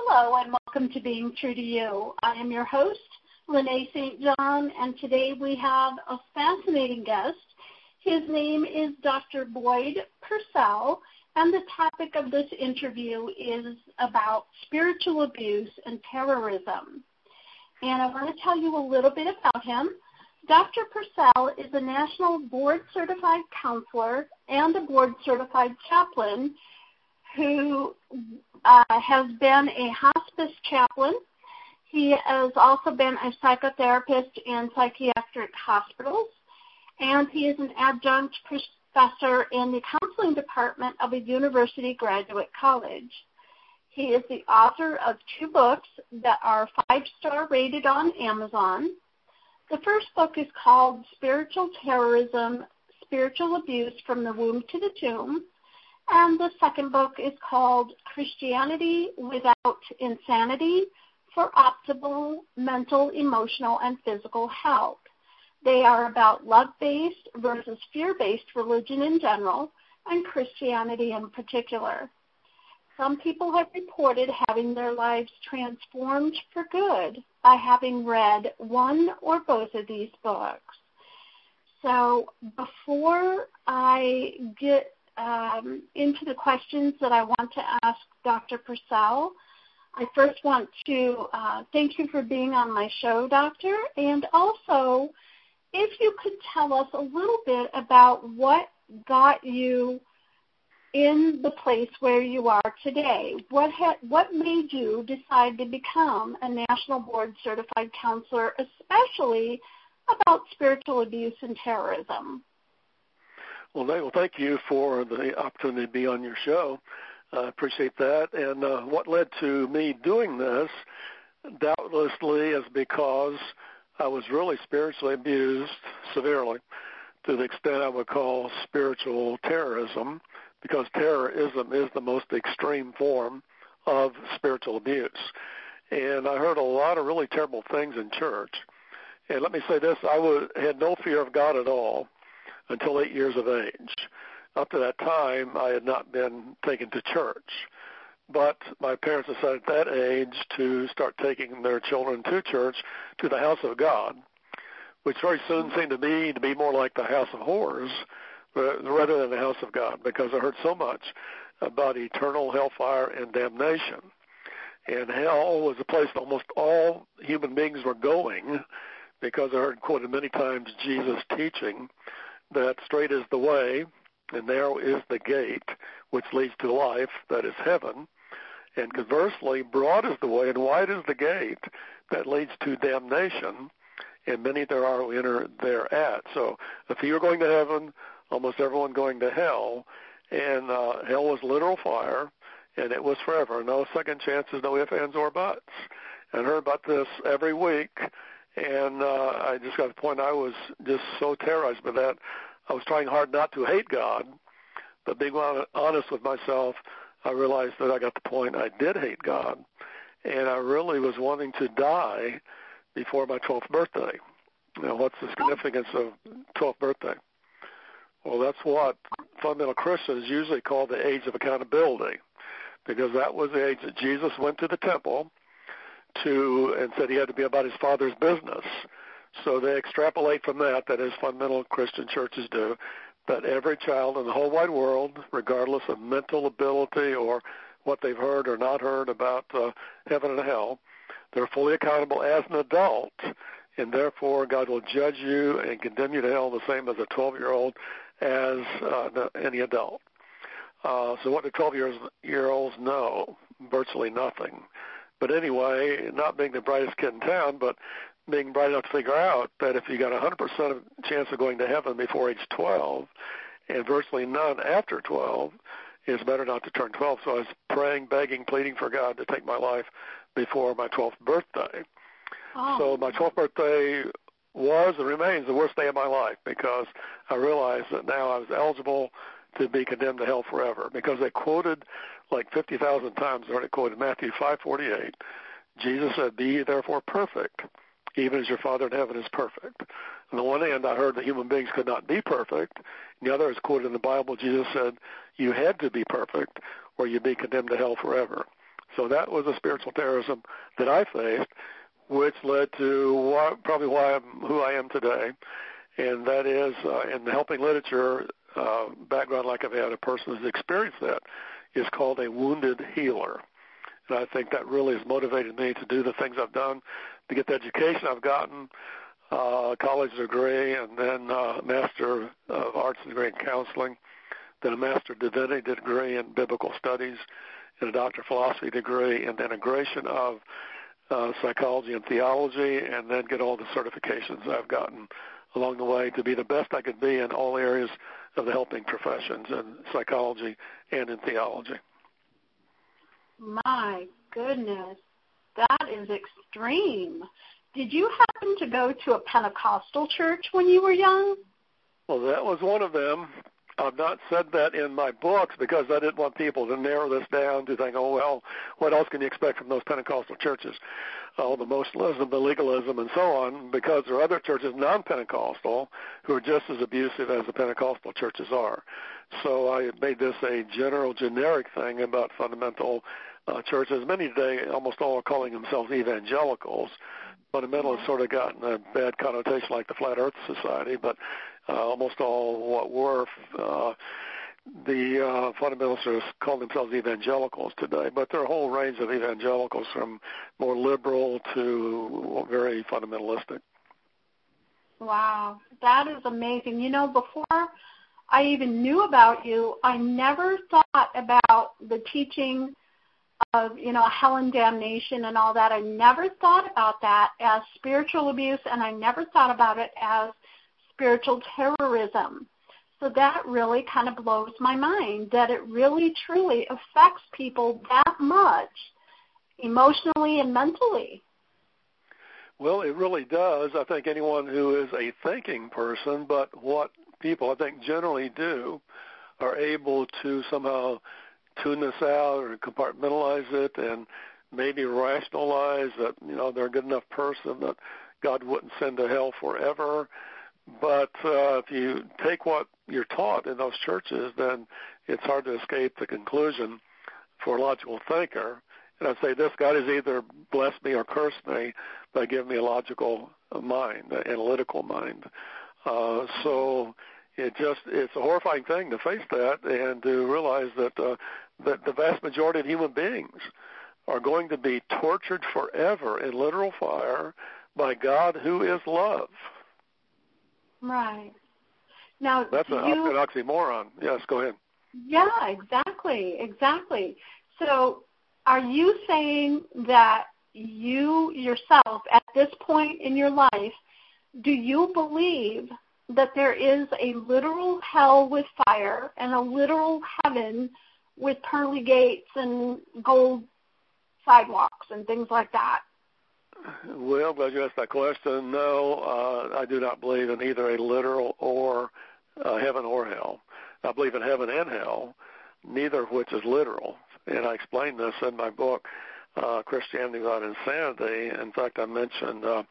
Hello and welcome to Being True to You. I am your host, Renee St. John, and today we have a fascinating guest. His name is Dr. Boyd Purcell, and the topic of this interview is about spiritual abuse and terrorism. And I want to tell you a little bit about him. Dr. Purcell is a national board certified counselor and a board certified chaplain who uh, has been a hospice chaplain. He has also been a psychotherapist in psychiatric hospitals, and he is an adjunct professor in the counseling department of a university graduate college. He is the author of two books that are five star rated on Amazon. The first book is called Spiritual Terrorism Spiritual Abuse from the Womb to the Tomb and the second book is called Christianity Without Insanity for Optimal Mental, Emotional, and Physical Health. They are about love based versus fear based religion in general and Christianity in particular. Some people have reported having their lives transformed for good by having read one or both of these books. So before I get um, into the questions that I want to ask Dr. Purcell. I first want to uh, thank you for being on my show, Doctor, and also if you could tell us a little bit about what got you in the place where you are today. What ha- what made you decide to become a national board certified counselor, especially about spiritual abuse and terrorism? Well, well, thank you for the opportunity to be on your show. I uh, appreciate that. And uh, what led to me doing this, doubtlessly, is because I was really spiritually abused severely to the extent I would call spiritual terrorism, because terrorism is the most extreme form of spiritual abuse. And I heard a lot of really terrible things in church. And let me say this, I was, had no fear of God at all until eight years of age. Up to that time, I had not been taken to church. But my parents decided at that age to start taking their children to church, to the house of God, which very soon seemed to me to be more like the house of horrors uh, rather than the house of God, because I heard so much about eternal hellfire and damnation. And hell was a place almost all human beings were going, because I heard quoted many times Jesus teaching that straight is the way and narrow is the gate which leads to life, that is heaven. And conversely, broad is the way and wide is the gate that leads to damnation, and many there are who enter thereat. So if you're going to heaven, almost everyone going to hell, and uh, hell was literal fire, and it was forever. No second chances, no ifs, ands, or buts. And I heard about this every week and uh, I just got to the point I was just so terrorized by that. I was trying hard not to hate God, but being honest with myself, I realized that I got the point I did hate God, and I really was wanting to die before my 12th birthday. Know, what's the significance of 12th birthday? Well, that's what fundamental Christians usually call the age of accountability, because that was the age that Jesus went to the temple to and said he had to be about his father's business. So they extrapolate from that, that as fundamental Christian churches do, that every child in the whole wide world, regardless of mental ability or what they've heard or not heard about uh, heaven and hell, they're fully accountable as an adult, and therefore God will judge you and condemn you to hell the same as a 12-year-old as uh, any adult. Uh, so what do 12-year-olds know? Virtually nothing. But anyway, not being the brightest kid in town, but being bright enough to figure out that if you got a 100% chance of going to heaven before age 12 and virtually none after 12, it's better not to turn 12. So I was praying, begging, pleading for God to take my life before my 12th birthday. Oh. So my 12th birthday was and remains the worst day of my life because I realized that now I was eligible to be condemned to hell forever because they quoted like 50,000 times already quoted Matthew 5:48. Jesus said, "Be ye therefore perfect, even as your Father in heaven is perfect." On the one hand, I heard that human beings could not be perfect. On the other is quoted in the Bible. Jesus said, "You had to be perfect, or you'd be condemned to hell forever." So that was a spiritual terrorism that I faced, which led to why, probably why I'm who I am today, and that is uh, in the helping literature uh, background, like I've had a person who's experienced that, is called a wounded healer. And I think that really has motivated me to do the things I've done, to get the education I've gotten, uh, college degree, and then uh, Master of Arts degree in counseling, then a Master Divinity degree in biblical studies, and a Doctor of Philosophy degree in the integration of uh, psychology and theology, and then get all the certifications I've gotten along the way to be the best I could be in all areas of the helping professions in psychology and in theology. My goodness, that is extreme. Did you happen to go to a Pentecostal church when you were young? Well, that was one of them. I've not said that in my books because I didn't want people to narrow this down to think, oh, well, what else can you expect from those Pentecostal churches? Oh, the emotionalism, the legalism, and so on, because there are other churches, non-Pentecostal, who are just as abusive as the Pentecostal churches are. So I made this a general, generic thing about fundamental uh, churches. Many today, almost all are calling themselves evangelicals. Fundamentalists sort of gotten a bad connotation like the Flat Earth Society, but uh, almost all what were uh, the uh, fundamentalists call themselves evangelicals today, but there are a whole range of evangelicals from more liberal to very fundamentalistic. Wow, that is amazing. You know, before I even knew about you, I never thought about the teaching of, you know, hell and damnation and all that. I never thought about that as spiritual abuse and I never thought about it as spiritual terrorism. So that really kind of blows my mind that it really truly affects people that much emotionally and mentally. Well, it really does. I think anyone who is a thinking person, but what people I think generally do are able to somehow tune this out or compartmentalize it and maybe rationalize that, you know, they're a good enough person that God wouldn't send to hell forever but uh, if you take what you're taught in those churches, then it's hard to escape the conclusion for a logical thinker. And I'd say this God has either blessed me or cursed me by giving me a logical mind, an analytical mind. Uh, so it just it's a horrifying thing to face that and to realize that uh, that the vast majority of human beings are going to be tortured forever in literal fire by God who is love. Right. Now, that's, a, you, an oxymoron. Yes, go ahead. Yeah, exactly, exactly. So, are you saying that you yourself, at this point in your life, do you believe that there is a literal hell with fire and a literal heaven with pearly gates and gold sidewalks and things like that? Well, glad you asked that question. No, uh, I do not believe in either a literal or uh, heaven or hell. I believe in heaven and hell, neither of which is literal. And I explain this in my book, uh, Christianity Without Insanity. In fact, I mentioned uh,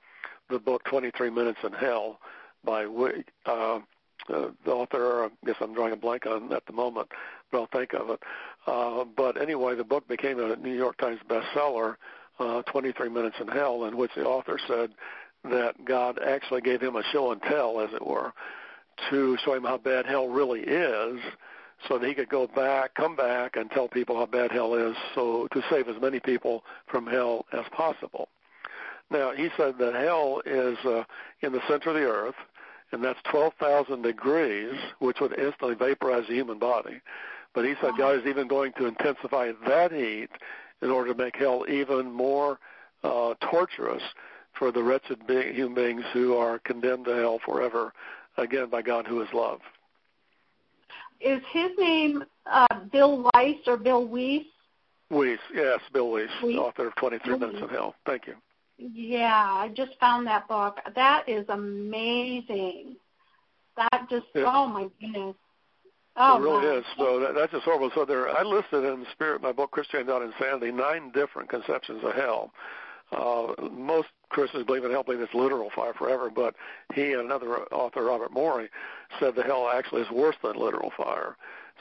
the book 23 Minutes in Hell by uh, uh, the author. I guess I'm drawing a blank on at the moment, but I'll think of it. Uh, but anyway, the book became a New York Times bestseller uh, 23 Minutes in Hell, in which the author said that God actually gave him a show and tell, as it were, to show him how bad hell really is, so that he could go back, come back, and tell people how bad hell is, so to save as many people from hell as possible. Now, he said that hell is uh, in the center of the earth, and that's 12,000 degrees, which would instantly vaporize the human body. But he said God is even going to intensify that heat in order to make hell even more uh, torturous for the wretched be- human beings who are condemned to hell forever, again, by God who is love. Is his name uh, Bill Weiss or Bill Weiss? Weiss, yes, Bill Weiss, Weiss? author of 23 Minutes of Hell. Thank you. Yeah, I just found that book. That is amazing. That just, yeah. oh my goodness. Oh, it really is. So that, that's just horrible. So there, I listed in spirit my book Christianity Not Insanity nine different conceptions of hell. Uh, most Christians believe in hell, believe it's literal fire forever, but he and another author, Robert Morey, said the hell actually is worse than literal fire.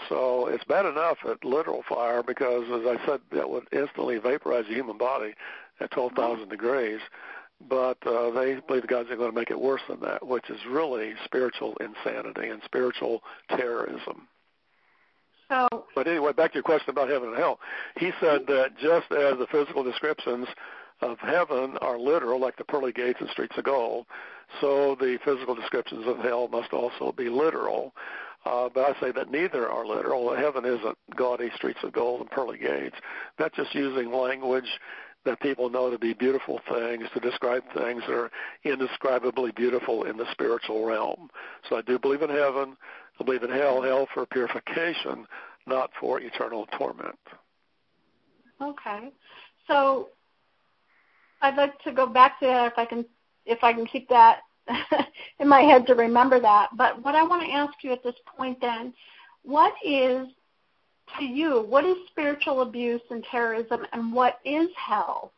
So it's bad enough at literal fire because, as I said, that would instantly vaporize the human body at 12,000 degrees. But uh, they believe God's going to make it worse than that, which is really spiritual insanity and spiritual terrorism. So, but anyway, back to your question about heaven and hell. He said that just as the physical descriptions of heaven are literal, like the pearly gates and streets of gold, so the physical descriptions of hell must also be literal. Uh, but I say that neither are literal. Heaven isn't gaudy streets of gold and pearly gates. That's just using language that people know to be beautiful things, to describe things that are indescribably beautiful in the spiritual realm. So I do believe in heaven. I believe in hell, hell for purification, not for eternal torment. Okay. So I'd like to go back to that if I can if I can keep that in my head to remember that. But what I want to ask you at this point then, what is to you, what is spiritual abuse and terrorism and what is hell?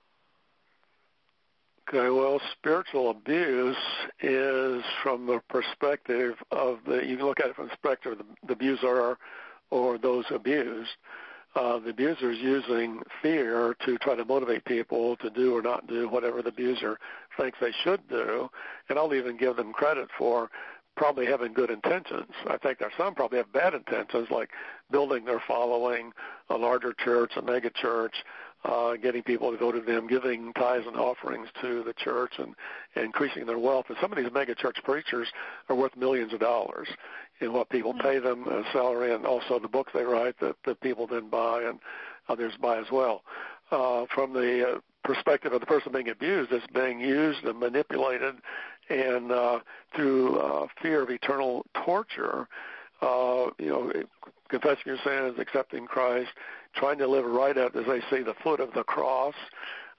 Okay, well, spiritual abuse is from the perspective of the, you can look at it from the perspective of the, the abuser or those abused. Uh, the abuser is using fear to try to motivate people to do or not do whatever the abuser thinks they should do. And I'll even give them credit for probably having good intentions. I think there are some probably have bad intentions, like building their following, a larger church, a mega church, uh, getting people to go to them, giving tithes and offerings to the church, and, and increasing their wealth. And some of these mega church preachers are worth millions of dollars in what people mm-hmm. pay them as salary, and also the books they write that, that people then buy and others buy as well. Uh, from the uh, perspective of the person being abused, it's being used and manipulated, and uh, through uh, fear of eternal torture. Uh, you know, confessing your sins, accepting Christ, trying to live right at, as they say, the foot of the cross,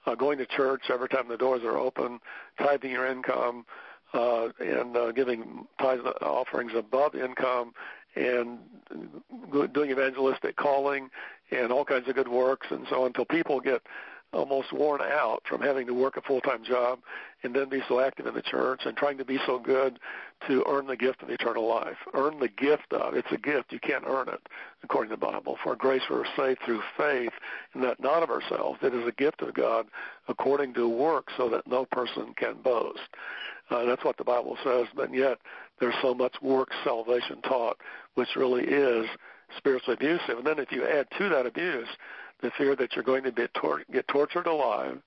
uh, going to church every time the doors are open, tithing your income, uh, and uh, giving tithes offerings above income, and doing evangelistic calling and all kinds of good works, and so on, until people get almost worn out from having to work a full-time job and then be so active in the church and trying to be so good to earn the gift of eternal life. Earn the gift of it's a gift. You can't earn it, according to the Bible. For grace we are saved through faith, and that not of ourselves. It is a gift of God according to work, so that no person can boast. Uh, that's what the Bible says. But yet there's so much work salvation taught, which really is spiritually abusive. And then if you add to that abuse the fear that you're going to be tor- get tortured alive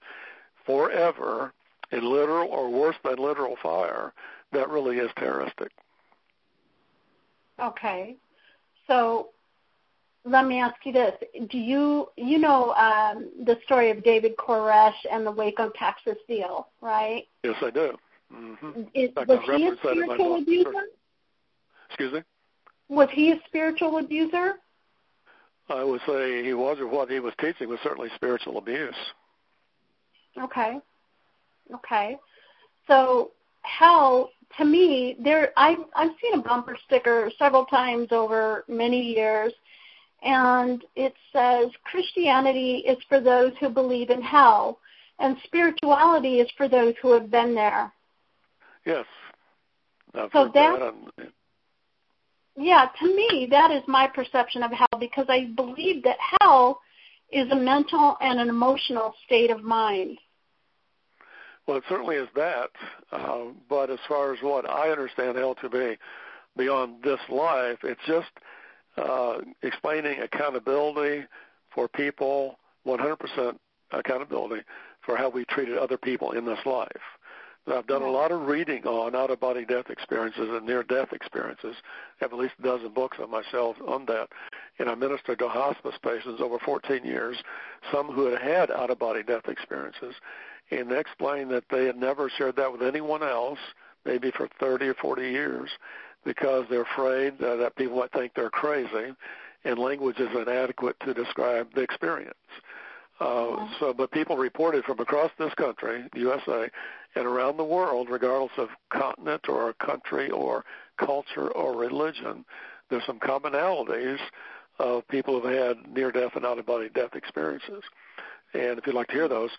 forever in literal or worse than literal fire, that really is terroristic. Okay. So let me ask you this. Do you you know um, the story of David Koresh and the Waco, Texas deal, right? Yes, I do. Mm-hmm. Is, was he a spiritual abuser? Excuse me? Was he a spiritual abuser? I would say he was, or what he was teaching was certainly spiritual abuse. Okay. Okay. So hell, to me there I I've seen a bumper sticker several times over many years and it says Christianity is for those who believe in hell and spirituality is for those who have been there. Yes. I've so that, that yeah, to me, that is my perception of hell because I believe that hell is a mental and an emotional state of mind. Well, it certainly is that. Uh, but as far as what I understand hell to be beyond this life, it's just uh, explaining accountability for people, 100% accountability for how we treated other people in this life. I've done a lot of reading on out of body death experiences and near death experiences. I have at least a dozen books on myself on that. And I ministered to hospice patients over 14 years, some who had had out of body death experiences. And explained that they had never shared that with anyone else, maybe for 30 or 40 years, because they're afraid that people might think they're crazy and language is inadequate to describe the experience. Uh, so, but people reported from across this country, USA, and around the world, regardless of continent or country or culture or religion, there's some commonalities of people who've had near-death and out-of-body death experiences. And if you'd like to hear those,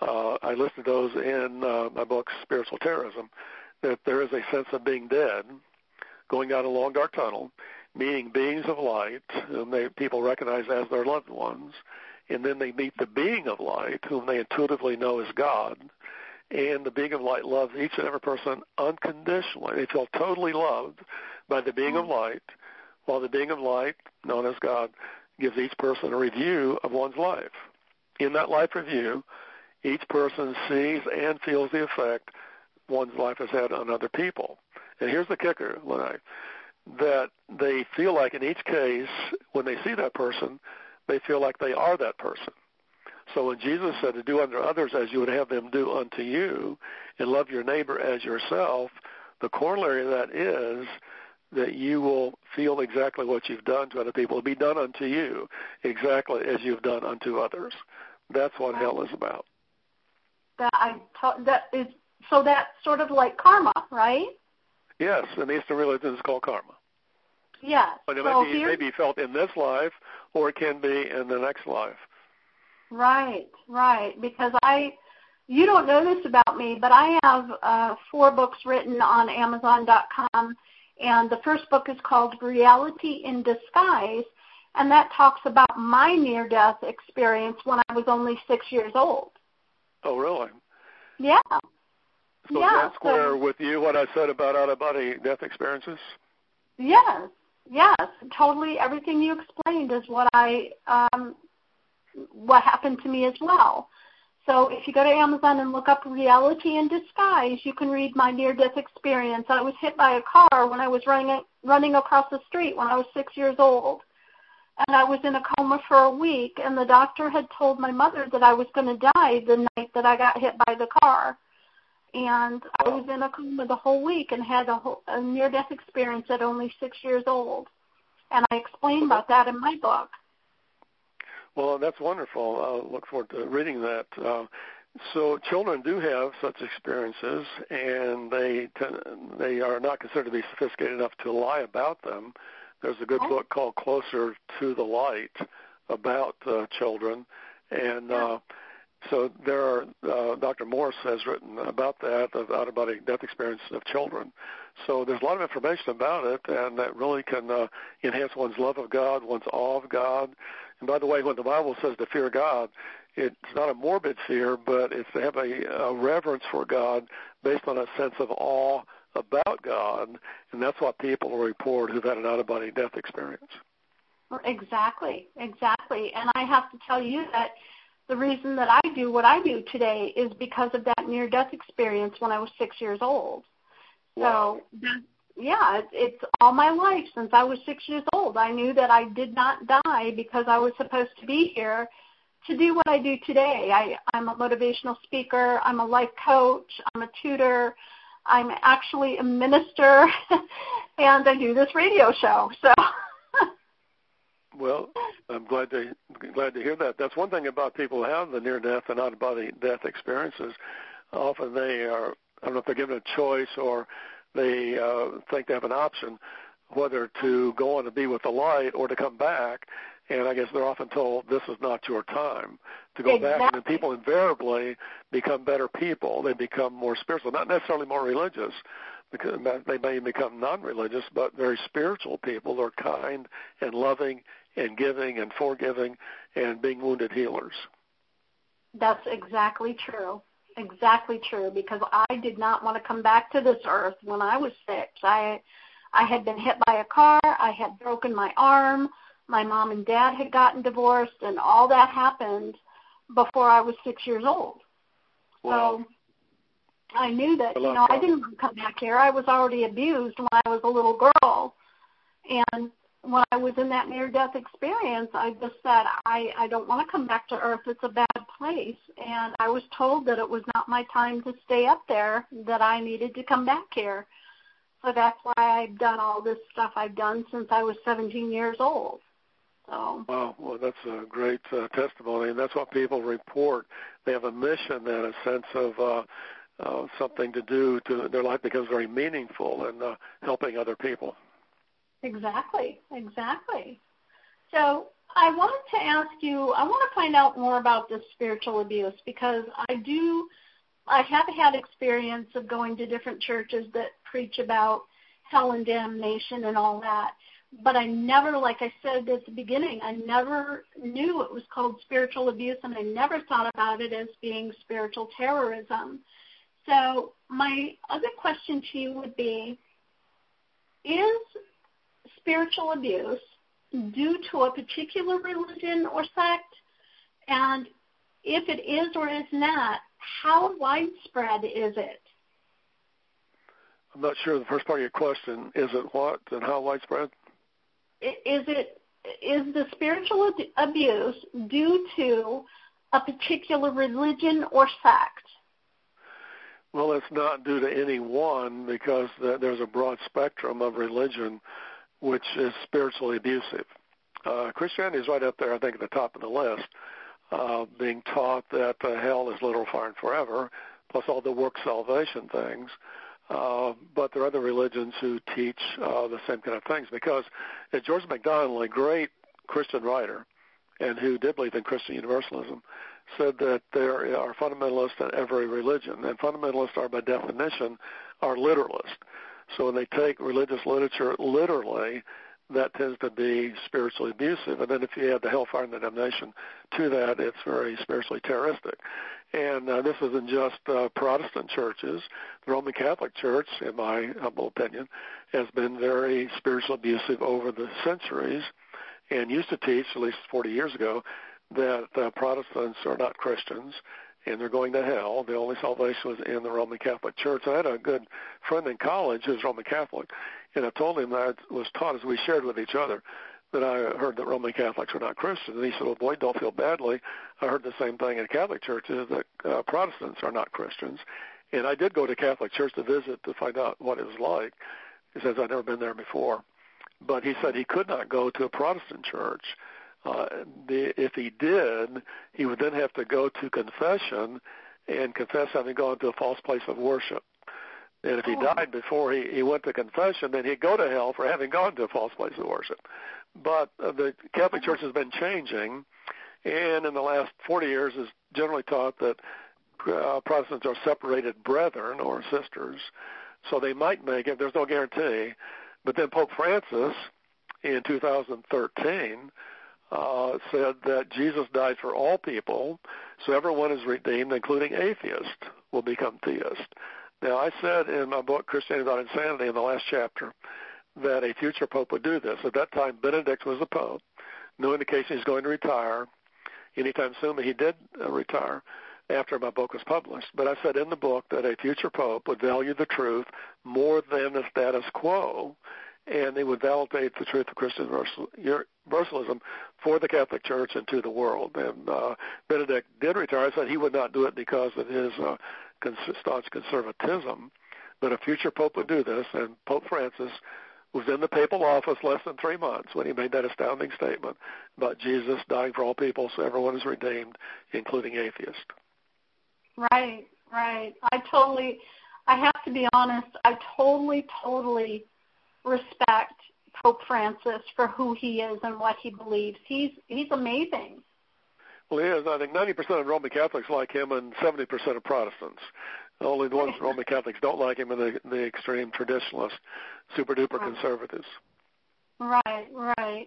uh, I listed those in uh, my book, Spiritual Terrorism, that there is a sense of being dead, going down a long dark tunnel, meeting beings of light, whom they, people recognize as their loved ones, and then they meet the being of light, whom they intuitively know as God, and the being of light loves each and every person unconditionally. They feel totally loved by the being of light, while the being of light, known as God, gives each person a review of one's life. In that life review, each person sees and feels the effect one's life has had on other people. And here's the kicker, Renee, that they feel like in each case, when they see that person, they feel like they are that person. So when Jesus said to do unto others as you would have them do unto you, and love your neighbor as yourself, the corollary of that is that you will feel exactly what you've done to other people. It'll be done unto you exactly as you've done unto others. That's what hell is about. That I ta- that is so that's sort of like karma, right? Yes, in Eastern religion it's called karma. Yes. But it so may, be, it may be felt in this life, or it can be in the next life. Right, right. Because I, you don't know this about me, but I have uh, four books written on Amazon.com, and the first book is called Reality in Disguise, and that talks about my near-death experience when I was only six years old. Oh, really? Yeah. So yeah, that's square so, with you what I said about out-of-body death experiences? Yes, yes, totally. Everything you explained is what I um, what happened to me as well. So if you go to Amazon and look up Reality in Disguise, you can read my near-death experience. I was hit by a car when I was running running across the street when I was six years old, and I was in a coma for a week. And the doctor had told my mother that I was going to die the night that I got hit by the car. And I was in a coma the whole week and had a, whole, a near-death experience at only six years old. And I explain about that in my book. Well, that's wonderful. I look forward to reading that. Uh, so children do have such experiences, and they t- they are not considered to be sophisticated enough to lie about them. There's a good book called Closer to the Light about uh, children, and uh, so there are. Uh, Dr. Morse has written about that of out of body death experience of children. So there's a lot of information about it, and that really can uh, enhance one's love of God, one's awe of God, and by the way, when the Bible says to fear God, it's not a morbid fear, but it's to have a, a reverence for God based on a sense of awe about God, and that's what people report who've had an out-of-body death experience. Exactly, exactly. And I have to tell you that the reason that I do what I do today is because of that near-death experience when I was six years old. Wow. So yeah, it's, it's all my life since I was six years old. I knew that I did not die because I was supposed to be here to do what I do today. I, I'm a motivational speaker. I'm a life coach. I'm a tutor. I'm actually a minister, and I do this radio show. So. well, I'm glad to glad to hear that. That's one thing about people who have the near death and out of body death experiences. Often they are I don't know if they're given a choice or they uh, think they have an option whether to go on to be with the light or to come back. And I guess they're often told this is not your time to go exactly. back. And then people invariably become better people. They become more spiritual, not necessarily more religious, because they may become non-religious, but very spiritual people. They're kind and loving and giving and forgiving and being wounded healers. That's exactly true exactly true because I did not want to come back to this earth when I was six. I I had been hit by a car, I had broken my arm, my mom and dad had gotten divorced and all that happened before I was 6 years old. Wow. So I knew that, you know, I didn't want to come back here. I was already abused when I was a little girl. And when I was in that near death experience, I just said, I, I don't want to come back to Earth. It's a bad place. And I was told that it was not my time to stay up there, that I needed to come back here. So that's why I've done all this stuff I've done since I was 17 years old. So. Wow, well, that's a great uh, testimony, and that's what people report. They have a mission and a sense of uh, uh, something to do to their life becomes very meaningful and uh, helping other people. Exactly, exactly. So I wanted to ask you, I want to find out more about this spiritual abuse because I do, I have had experience of going to different churches that preach about hell and damnation and all that. But I never, like I said at the beginning, I never knew it was called spiritual abuse and I never thought about it as being spiritual terrorism. So my other question to you would be, is spiritual abuse due to a particular religion or sect? And if it is or is not, how widespread is it? I'm not sure the first part of your question. Is it what and how widespread? Is it is the spiritual abuse due to a particular religion or sect? Well, it's not due to any one because there's a broad spectrum of religion which is spiritually abusive. Uh, Christianity is right up there, I think, at the top of the list, uh, being taught that uh, hell is literal fire and forever, plus all the work salvation things. Uh, but there are other religions who teach uh, the same kind of things because uh, George MacDonald, a great Christian writer, and who did believe in Christian universalism, said that there are fundamentalists in every religion, and fundamentalists are by definition are literalists. So when they take religious literature literally, that tends to be spiritually abusive. And then if you add the hellfire and the damnation to that, it's very spiritually terroristic. And uh, this isn't just uh, Protestant churches. The Roman Catholic Church, in my humble opinion, has been very spiritually abusive over the centuries and used to teach, at least 40 years ago, that uh, Protestants are not Christians and they're going to hell. The only salvation was in the Roman Catholic Church. I had a good friend in college who's Roman Catholic, and I told him that I was taught as we shared with each other that I heard that Roman Catholics were not Christians. And he said, "Well, boy, don't feel badly. I heard the same thing in Catholic churches that uh, Protestants are not Christians." And I did go to Catholic church to visit to find out what it was like. He says I'd never been there before, but he said he could not go to a Protestant church uh, the, if he did, he would then have to go to confession and confess having gone to a false place of worship. And if he oh. died before he, he went to confession, then he'd go to hell for having gone to a false place of worship. But uh, the Catholic Church has been changing, and in the last 40 years has generally taught that uh, Protestants are separated brethren or sisters, so they might make it. There's no guarantee. But then Pope Francis in 2013 uh, said that Jesus died for all people, so everyone is redeemed, including atheists, will become theists. Now, I said in my book, Christianity Without Insanity, in the last chapter, that a future pope would do this. At that time, Benedict was the pope. No indication he's going to retire anytime soon, but he did uh, retire after my book was published. But I said in the book that a future pope would value the truth more than the status quo and they would validate the truth of Christian universalism for the Catholic Church and to the world. And uh, Benedict did retire. Said he would not do it because of his uh, staunch conservatism, but a future pope would do this, and Pope Francis was in the papal office less than three months when he made that astounding statement about Jesus dying for all people so everyone is redeemed, including atheists. Right, right. I totally, I have to be honest, I totally, totally respect Pope Francis for who he is and what he believes. He's he's amazing. Well, he is. I think 90% of Roman Catholics like him, and 70% of Protestants. Only the ones Roman Catholics don't like him are the, the extreme traditionalist, super duper right. conservatives. Right, right.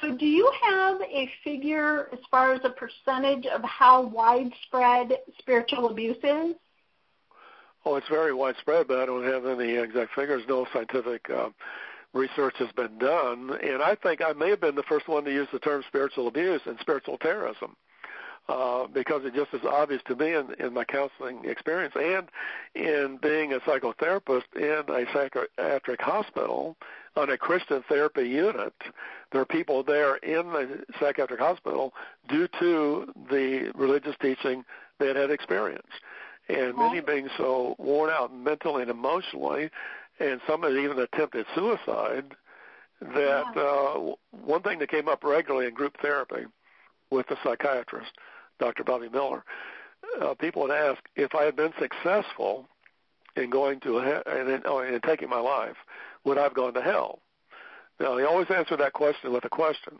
So, do you have a figure as far as a percentage of how widespread spiritual abuse is? Oh, it's very widespread, but I don't have any exact figures. No scientific uh, research has been done, and I think I may have been the first one to use the term spiritual abuse and spiritual terrorism. Uh, because it just is obvious to me in, in my counseling experience and in being a psychotherapist in a psychiatric hospital on a Christian therapy unit. There are people there in the psychiatric hospital due to the religious teaching they had experienced and many being so worn out mentally and emotionally, and some had even attempted suicide. That yeah. uh, one thing that came up regularly in group therapy with the psychiatrist, Dr. Bobby Miller, uh, people would ask if I had been successful in going to and in, oh, in taking my life, would I have gone to hell? Now he always answered that question with a question.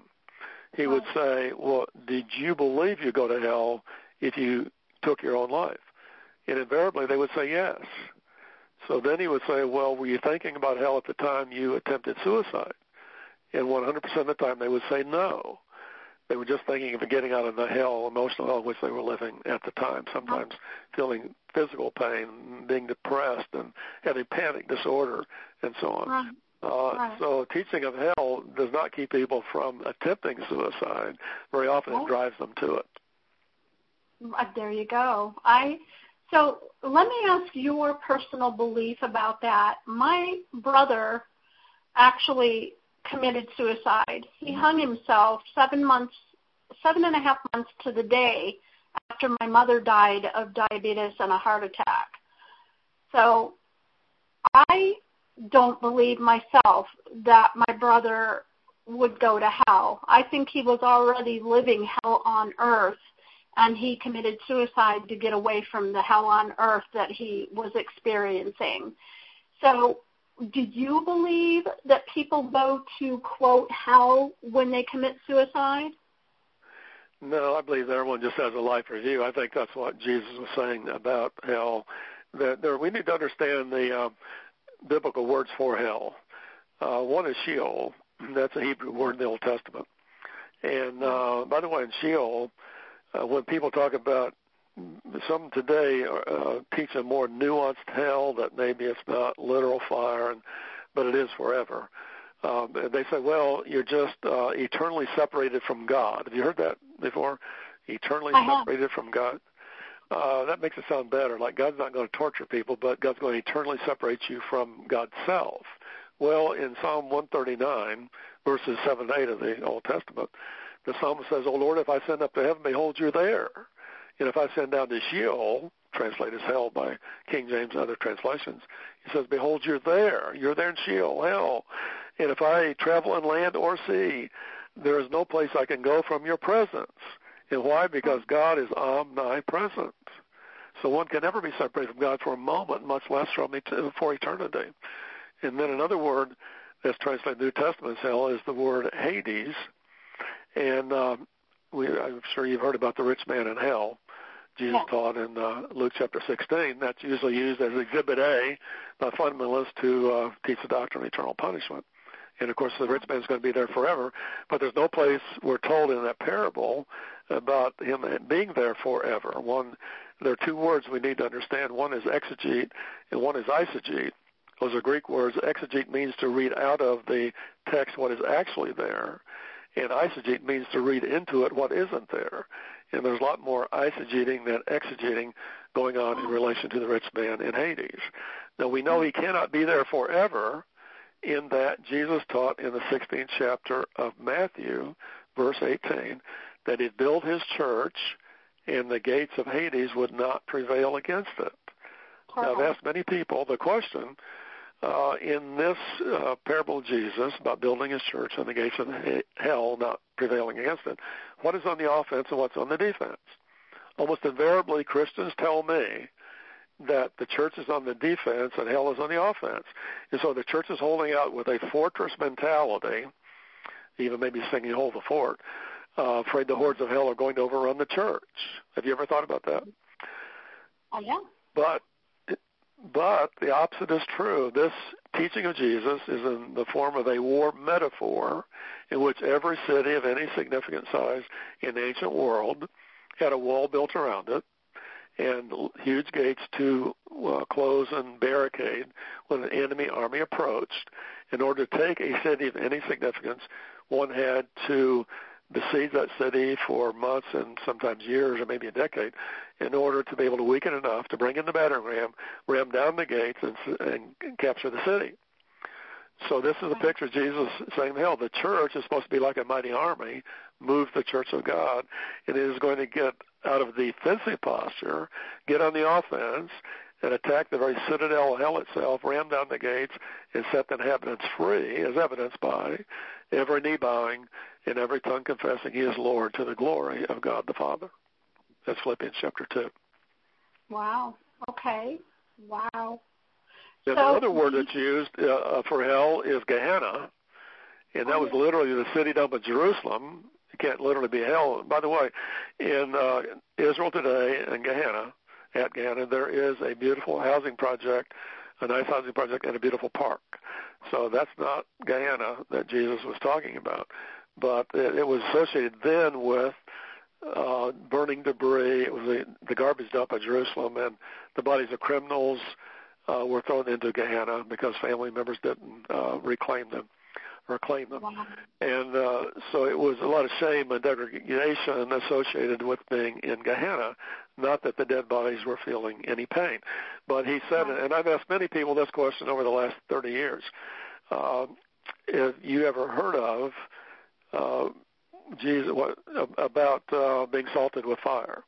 he would say, "Well, did you believe you'd go to hell if you took your own life?" And invariably they would say yes. So then he would say, "Well, were you thinking about hell at the time you attempted suicide?" And 100% of the time they would say no. They were just thinking of getting out of the hell, emotional hell in which they were living at the time. Sometimes feeling physical pain, being depressed, and having panic disorder, and so on. Right. Uh, Right. So teaching of hell does not keep people from attempting suicide. Very often Right. it drives them to it. Uh, There you go. I so let me ask your personal belief about that. My brother actually committed suicide. He mm-hmm. hung himself seven months, seven and a half months to the day after my mother died of diabetes and a heart attack. So I don't believe myself that my brother would go to hell. I think he was already living hell on earth and he committed suicide to get away from the hell on earth that he was experiencing. So, do you believe that people go to quote hell when they commit suicide? No, I believe that everyone just has a life review. I think that's what Jesus was saying about hell. That there, we need to understand the uh, biblical words for hell. Uh, one is Sheol. That's a Hebrew word in the Old Testament. And uh, by the way, in Sheol, uh, when people talk about some today uh, teach a more nuanced hell that maybe it's not literal fire, and, but it is forever. Um, they say, well, you're just uh, eternally separated from God. Have you heard that before? Eternally separated from God. Uh, that makes it sound better. Like God's not going to torture people, but God's going to eternally separate you from God's self. Well, in Psalm 139, verses 7 and 8 of the Old Testament, the psalmist says, "Oh Lord, if I send up to heaven, behold, you're there, and if I send down to Sheol, translated as hell by King James and other translations, he says, behold, you're there, you're there in Sheol, hell, and if I travel in land or sea, there is no place I can go from your presence." And why? Because God is omnipresent. So one can never be separated from God for a moment, much less from et- for eternity. And then another word that's translated in the New Testament as hell is the word Hades. And um, we, I'm sure you've heard about the rich man in hell. Jesus Yeah. taught in uh, Luke chapter 16. That's usually used as Exhibit A by fundamentalists to uh, teach the doctrine of eternal punishment. And of course, the rich man's going to be there forever. But there's no place we're told in that parable about him being there forever. One, there are two words we need to understand. One is exegete, and one is eisegete. Those are Greek words. Exegete means to read out of the text what is actually there, and eisegete means to read into it what isn't there. And there's a lot more eisegeting than exegeting going on in relation to the rich man in Hades. Now we know he cannot be there forever in that Jesus taught in the 16th chapter of Matthew, verse 18, that he'd build his church and the gates of Hades would not prevail against it. Now, I've asked many people the question uh, in this uh, parable of Jesus about building his church and the gates of hell not prevailing against it, what is on the offense and what's on the defense? Almost invariably, Christians tell me that the church is on the defense and hell is on the offense. And so the church is holding out with a fortress mentality, even maybe singing Hold the Fort, uh, afraid the hordes of hell are going to overrun the church. Have you ever thought about that? Oh, yeah. But but the opposite is true. This teaching of Jesus is in the form of a war metaphor in which every city of any significant size in the ancient world had a wall built around it and huge gates to uh, close and barricade when an enemy army approached. In order to take a city of any significance, one had to besiege that city for months and sometimes years or maybe a decade in order to be able to weaken enough to bring in the battering ram, ram down the gates, and, and capture the city. So this is a picture of Jesus saying, hell, the church is supposed to be like a mighty army, move the church of God, and it is going to get out of the defensive posture, get on the offense, and attack the very citadel of hell itself, ram down the gates, and set the inhabitants free, as evidenced by every knee bowing and every tongue confessing he is Lord to the glory of God the Father. That's Philippians chapter 2. Wow. Okay. Wow. And So- the other word that's used uh, for hell is Gehenna, and that was literally the city dump of Jerusalem. It can't literally be hell. By the way, in uh, Israel today, in Gehenna, at Gehenna, there is a beautiful housing project, a nice housing project, and a beautiful park. So that's not Gehenna that Jesus was talking about, but it, it was associated then with uh, burning debris. It was the, the garbage dump of Jerusalem, and the bodies of criminals uh, were thrown into Gehenna because family members didn't uh, reclaim them or claim them. Wow. And uh, so it was a lot of shame and degradation associated with being in Gehenna. Not that the dead bodies were feeling any pain, but he said, Right. and I've asked many people this question over the last 30 years. Uh, if you ever heard of uh, Jesus what, about uh, being salted with fire?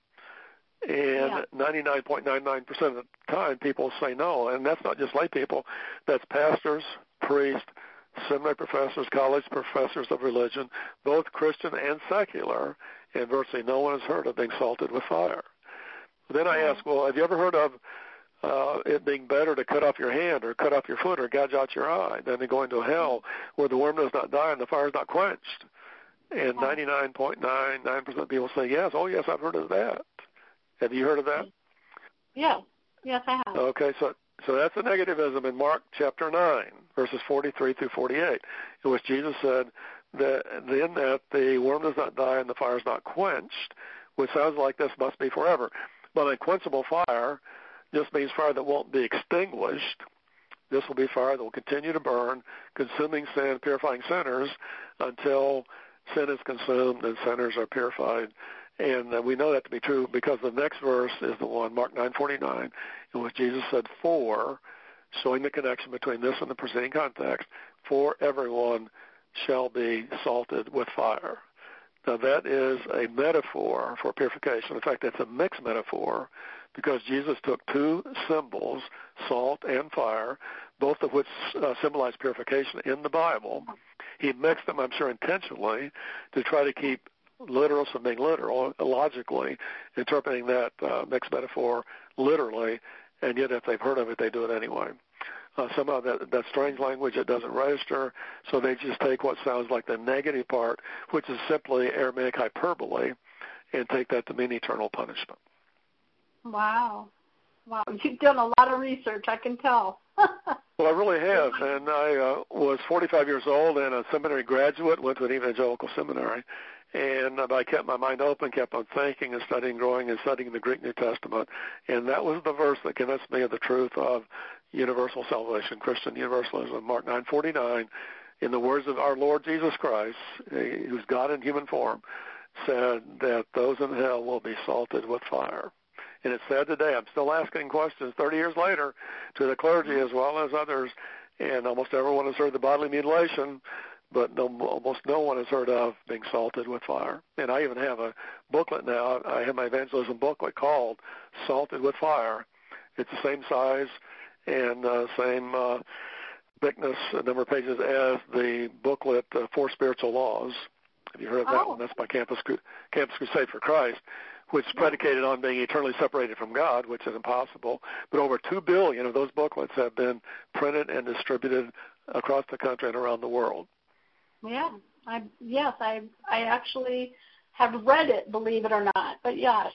And 99.99% of the time, people say no, and that's not just lay people. That's pastors, priests, seminary professors, college professors of religion, both Christian and secular, and virtually no one has heard of being salted with fire. Then I ask, well, have you ever heard of uh, it being better to cut off your hand or cut off your foot or gouge out your eye than to go into hell where the worm does not die and the fire is not quenched? And 99.99% of people say yes. Oh, yes, I've heard of that. Have you heard of that? Yes. Yes, I have. Okay, so so that's the negativism in Mark chapter nine, verses forty-three through forty-eight, in which Jesus said that then that the worm does not die and the fire is not quenched, which sounds like this must be forever. But an unquenchable fire just means fire that won't be extinguished. This will be fire that will continue to burn, consuming sin, purifying sinners until sin is consumed and sinners are purified. And uh, we know that to be true because the next verse is the one, Mark 9:49, in which Jesus said, "For," showing the connection between this and the preceding context, "For everyone shall be salted with fire." Now that is a metaphor for purification. In fact, it's a mixed metaphor because Jesus took two symbols, salt and fire, both of which uh, symbolize purification in the Bible. He mixed them, I'm sure, intentionally to try to keep literal from being literal, logically interpreting that uh, mixed metaphor literally, and yet if they've heard of it, they do it anyway. Uh, somehow that that strange language it doesn't register, so they just take what sounds like the negative part, which is simply Aramaic hyperbole, and take that to mean eternal punishment. Wow. Wow. You've done a lot of research, I can tell. Well, I really have, and I uh, was 45 years old and a seminary graduate, went to an evangelical seminary, and uh, I kept my mind open, kept on thinking and studying, growing and studying the Greek New Testament, and that was the verse that convinced me of the truth of universal salvation, Christian universalism. Mark 9:49, in the words of our Lord Jesus Christ, eh, who's God in human form, said that those in hell will be salted with fire. And it's sad today. I'm still asking questions 30 years later to the clergy as well as others, and almost everyone has heard the bodily mutilation, but no, almost no one has heard of being salted with fire. And I even have a booklet now. I have my evangelism booklet called "Salted with Fire." It's the same size and uh, same uh, thickness, a number of pages as the booklet uh, "Four Spiritual Laws." Have you heard of that Oh. one? That's by Campus Campus Crusade for Christ which is predicated on being eternally separated from God, which is impossible. But over two billion of those booklets have been printed and distributed across the country and around the world. yeah. I yes, I I actually have read it, believe it or not. But yes.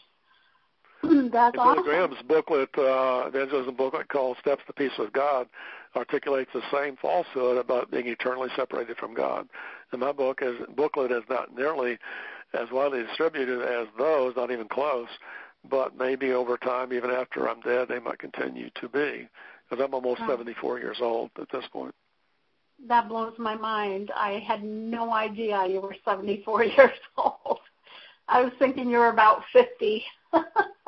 That's And awesome. Graham's booklet, uh, evangelism booklet called "Steps to Peace with God," articulates the same falsehood about being eternally separated from God. And my book is booklet is not nearly as widely distributed as those, not even close. But maybe over time, even after I'm dead, they might continue to be, because I'm almost Wow. 74 years old at this point. That blows my mind. I had no idea you were 74 years old. I was thinking you were about 50.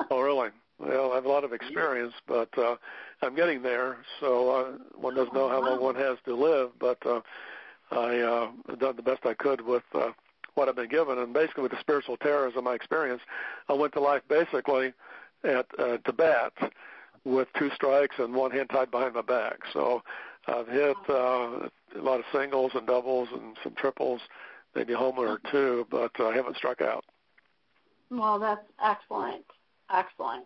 Oh, really? Well, I have a lot of experience, but uh, I'm getting there. So uh, one doesn't know how long one has to live, but uh, I uh, done the best I could with uh, what I've been given. And basically, with the spiritual terrorism of my experience, I went to life basically at uh, Tibet with two strikes and one hand tied behind my back. So I've hit uh, a lot of singles and doubles and some triples, maybe a homer or two, but I haven't struck out. Well, that's excellent. Excellent.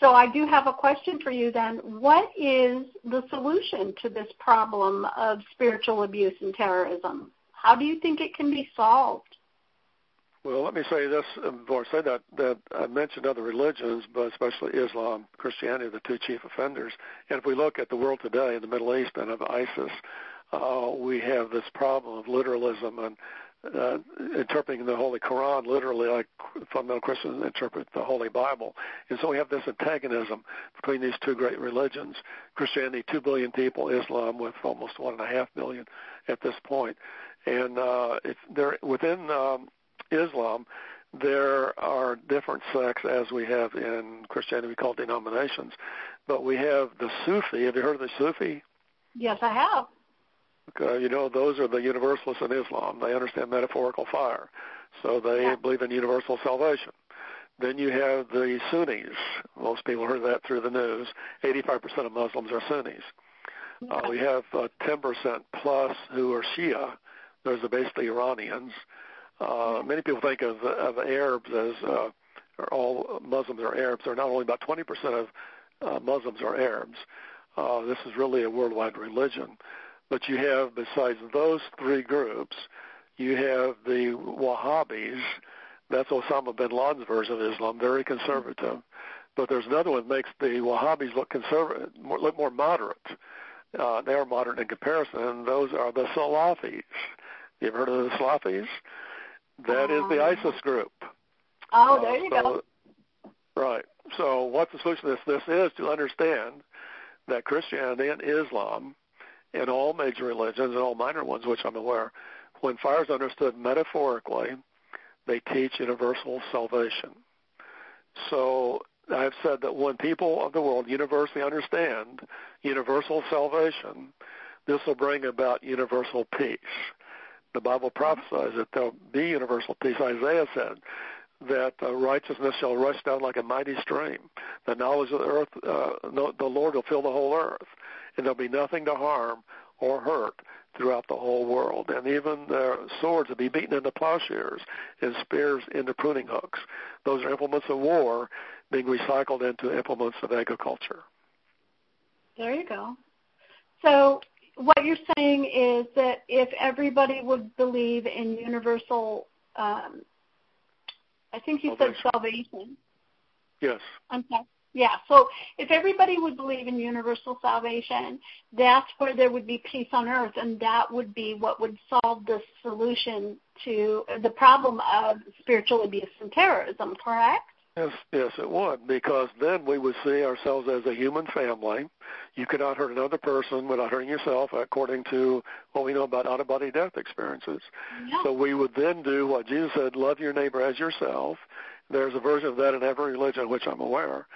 So I do have a question for you then. What is the solution to this problem of spiritual abuse and terrorism? How do you think it can be solved? Well, let me say this before I say that that I mentioned other religions, but especially Islam, Christianity, are the two chief offenders. And if we look at the world today in the Middle East and of ISIS, uh, we have this problem of literalism and uh, interpreting the Holy Quran literally like fundamental Christians interpret the Holy Bible. And so we have this antagonism between these two great religions. Christianity, two billion people, Islam with almost one and a half billion at this point. And uh, if they're within um, Islam, there are different sects as we have in Christianity, we call denominations. But we have the Sufi. Have you heard of the Sufi? Yes, I have. Uh, you know, those are the universalists in Islam. They understand metaphorical fire, so they yeah. believe in universal salvation. Then you have the Sunnis. Most people heard that through the news. 85% of Muslims are Sunnis. Yeah. Uh, we have uh, 10% plus who are Shia. Those are basically Iranians. Uh, many people think of, of Arabs as uh, all Muslims are Arabs. They're not only about 20% of uh, Muslims are Arabs. Uh, this is really a worldwide religion. But you have, besides those three groups, you have the Wahhabis. That's Osama bin Laden's version of Islam, very conservative. But there's another one that makes the Wahhabis look conservative, more, look more moderate. Uh, they are moderate in comparison, and those are the Salafis. You ever heard of the Salafis? That is the um, ISIS group. Oh, there you uh, so, go. Right. So what's the solution to this? This is to understand that Christianity and Islam and all major religions and all minor ones, which I'm aware, when fire is understood metaphorically, they teach universal salvation. So I've said that when people of the world universally understand universal salvation, this will bring about universal peace. The Bible prophesies that there'll be universal peace. Isaiah said that uh, righteousness shall rush down like a mighty stream. The knowledge of the earth, uh, the Lord will fill the whole earth, and there'll be nothing to harm or hurt throughout the whole world. And even the swords will be beaten into plowshares and spears into pruning hooks. Those are implements of war being recycled into implements of agriculture. There you go. So what you're saying is that if everybody would believe in universal, um, I think you salvation. said salvation. Yes. I'm sorry. Yeah. So if everybody would believe in universal salvation, that's where there would be peace on earth, and that would be what would solve the solution to the problem of spiritual abuse and terrorism. Correct? Yes, yes, it would, because then we would see ourselves as a human family. You cannot hurt another person without hurting yourself, according to what we know about out of body death experiences. Yeah. So we would then do what Jesus said love your neighbor as yourself. There's a version of that in every religion, which I'm aware.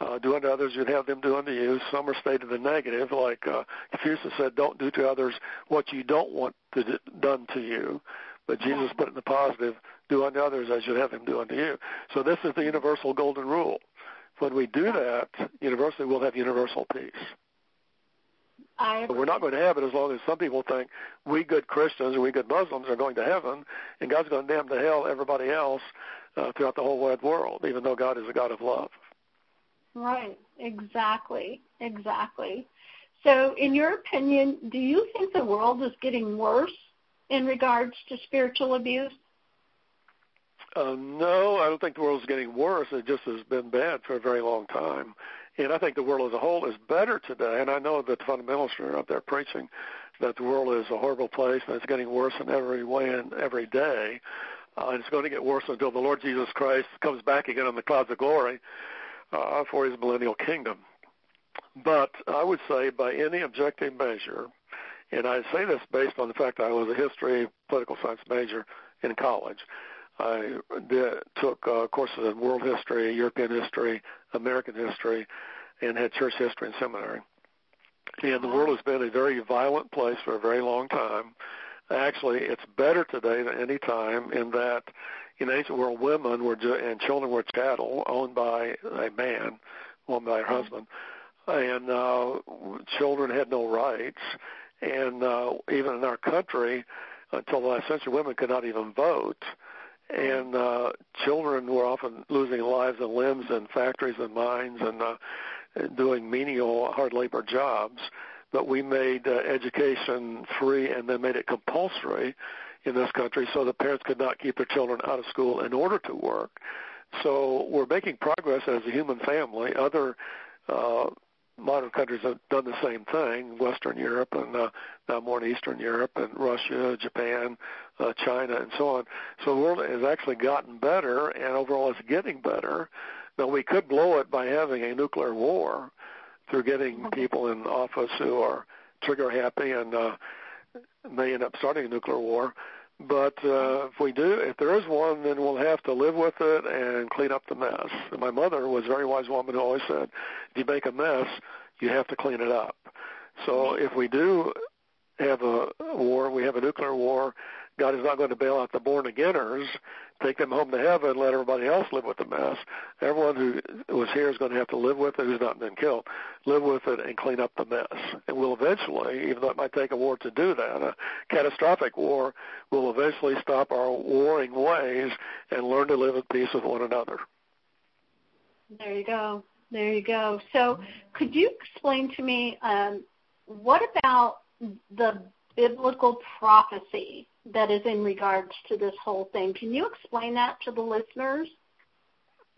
Uh, do unto others, you'd have them do unto you. Some are stated in the negative, like uh, Confucius said, don't do to others what you don't want to d- done to you. But Jesus put it in the positive, do unto others as you'd have them do unto you. So this is the universal golden rule. When we do that, universally we'll have universal peace. But we're not going to have it as long as some people think we good Christians or we good Muslims are going to heaven, and God's going to damn to hell everybody else uh, throughout the whole wide world, even though God is a God of love. Right. Exactly. Exactly. So, in your opinion, do you think the world is getting worse in regards to spiritual abuse? Uh, no, I don't think the world is getting worse. It just has been bad for a very long time. And I think the world as a whole is better today. And I know that the fundamentalists are out there preaching that the world is a horrible place and it's getting worse in every way and every day. Uh, and it's going to get worse until the Lord Jesus Christ comes back again on the clouds of glory uh, for his millennial kingdom. But I would say by any objective measure, and I say this based on the fact that I was a history, political science major in college. I did, took uh, courses in world history, European history, American history, and had church history in seminary. And the world has been a very violent place for a very long time. Actually, it's better today than any time in that in the ancient world, women were and children were chattel owned by a man, owned by her husband, and uh, children had no rights and uh, even in our country, until the last century, women could not even vote. And uh, children were often losing lives and limbs in factories and mines and uh, doing menial, hard labor jobs. But we made uh, education free and then made it compulsory in this country so the parents could not keep their children out of school in order to work. So we're making progress as a human family. Other uh, modern countries have done the same thing, Western Europe and uh, now more in Eastern Europe and Russia, Japan, uh, China, and so on. So the world has actually gotten better, and overall it's getting better. Now we could blow it by having a nuclear war through getting mm-hmm. people in office who are trigger happy and uh, may end up starting a nuclear war. But uh, if we do, if there is one, then we'll have to live with it and clean up the mess. And my mother was a very wise woman who always said, if you make a mess, you have to clean it up. So if we do have a war, we have a nuclear war, God is not going to bail out the born againers, take them home to heaven, let everybody else live with the mess. Everyone who was here is going to have to live with it, who's not been killed, live with it and clean up the mess. And we'll eventually, even though it might take a war to do that, a catastrophic war, will eventually stop our warring ways and learn to live at peace with one another. There you go. There you go. So, could you explain to me um, what about the biblical prophecy that is in regards to this whole thing. Can you explain that to the listeners?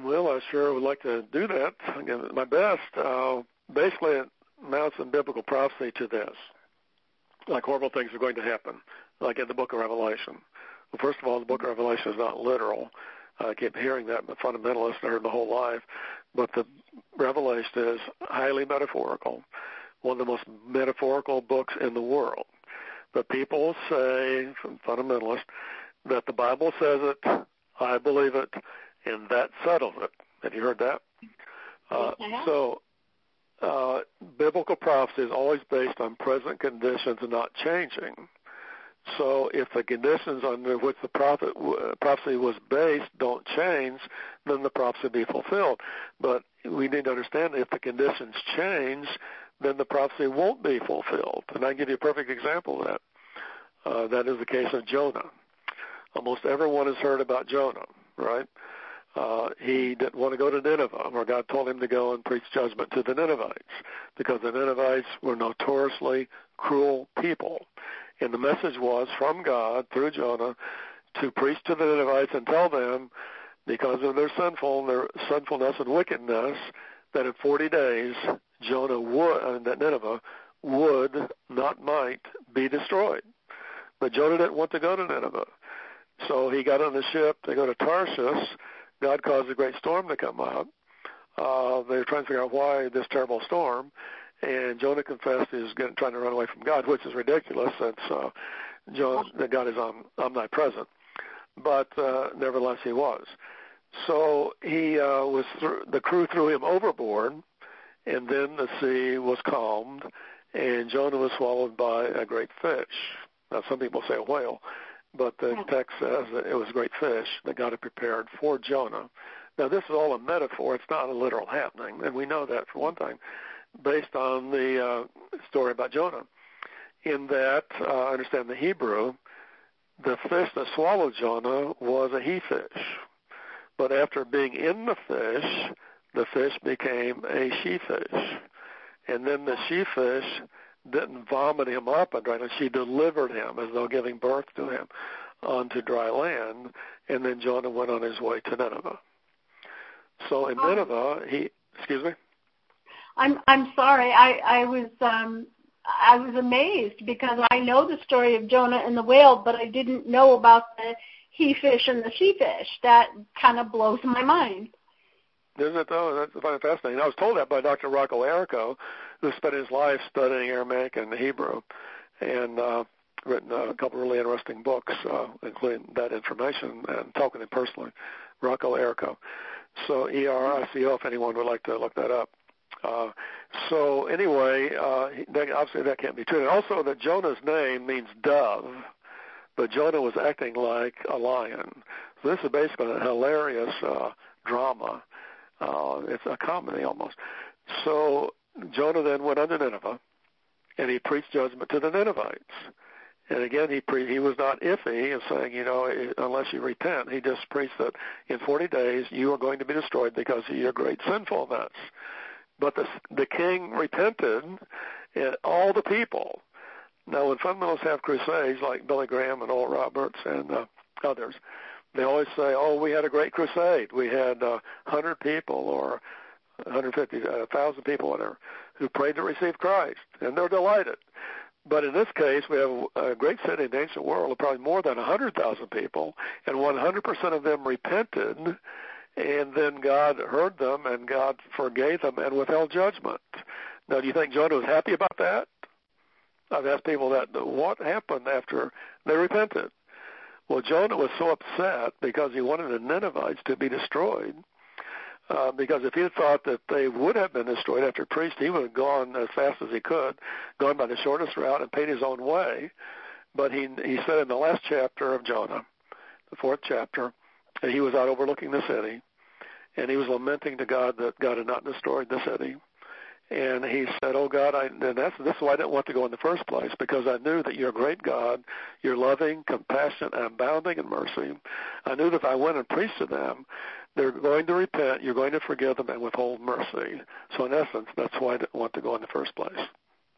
Well, I sure would like to do that. Again, my best. Uh, basically, it mounts in biblical prophecy to this: like horrible things are going to happen, like in the Book of Revelation. Well, first of all, the Book of Revelation is not literal. I keep hearing that, but fundamentalists I heard my whole life. But the Revelation is highly metaphorical, one of the most metaphorical books in the world. But people say, fundamentalists, that the Bible says it, I believe it, and that settles it. Have you heard that? Uh, so, uh, biblical prophecy is always based on present conditions and not changing. So, if the conditions under which the prophet, uh, prophecy was based don't change, then the prophecy will be fulfilled. But we need to understand if the conditions change, then the prophecy won't be fulfilled. And I give you a perfect example of that. Uh, that is the case of Jonah. Almost everyone has heard about Jonah, right? Uh, he didn't want to go to Nineveh, where God told him to go and preach judgment to the Ninevites, because the Ninevites were notoriously cruel people. And the message was from God through Jonah to preach to the Ninevites and tell them, because of their sinful, their sinfulness and wickedness, that in 40 days Jonah would, uh, that Nineveh would, not might, be destroyed. But Jonah didn't want to go to Nineveh. So he got on the ship to go to Tarshish. God caused a great storm to come up. Uh, they're trying to figure out why this terrible storm. And Jonah confessed he was getting, trying to run away from God, which is ridiculous since uh, Jonah, God is om, omnipresent. But uh, nevertheless, he was. So he uh, was th- the crew threw him overboard, and then the sea was calmed, and Jonah was swallowed by a great fish. Now, some people say a whale, but the text says that it was a great fish that God had prepared for Jonah. Now, this is all a metaphor. It's not a literal happening, and we know that for one thing, based on the uh, story about Jonah. In that, uh, I understand the Hebrew, the fish that swallowed Jonah was a he fish. But after being in the fish, the fish became a she fish. And then the she fish didn't vomit him up on dry land. She delivered him as though giving birth to him onto dry land. And then Jonah went on his way to Nineveh. So in oh. Nineveh, he, excuse me? I'm I'm sorry. I I was um I was amazed because I know the story of Jonah and the whale, but I didn't know about the he fish and the she fish. That kind of blows my mind. Isn't it though? That's fascinating. I was told that by Dr. Rocco Errico, who spent his life studying Aramaic and Hebrew, and uh, written a couple of really interesting books, uh, including that information and talking to him personally. Rocco Errico. So E R I C O. If anyone would like to look that up. Uh, so anyway, uh, that, obviously that can't be true. And also that Jonah's name means dove, but Jonah was acting like a lion. So this is basically a hilarious uh, drama. Uh, it's a comedy almost. So Jonah then went unto Nineveh, and he preached judgment to the Ninevites. And again, he pre- he was not iffy in saying, you know, unless you repent. He just preached that in 40 days you are going to be destroyed because of your great sinfulness. But the the king repented, and all the people Now, when fundamentalists have crusades like Billy Graham and Oral Roberts and uh, others, they always say, "Oh, we had a great crusade. We had uh, 100 people or 150, uh, 1,000 people, whatever, who prayed to receive Christ, and they're delighted." But in this case, we have a great city in the ancient world of probably more than 100,000 people, and 100% of them repented, and then God heard them, and God forgave them and withheld judgment. Now, do you think Jonah was happy about that? I've asked people that what happened after they repented. Well, Jonah was so upset because he wanted the Ninevites to be destroyed. Uh, because if he had thought that they would have been destroyed after priest, he would have gone as fast as he could, gone by the shortest route, and paid his own way. But he he said in the last chapter of Jonah, the fourth chapter, that he was out overlooking the city, and he was lamenting to God that God had not destroyed the city. And he said, "Oh God, I and that's this is why I didn't want to go in the first place because I knew that you're a great God, you're loving, compassionate, and abounding in mercy. I knew that if I went and preached to them, they're going to repent, you're going to forgive them, and withhold mercy. So in essence, that's why I didn't want to go in the first place.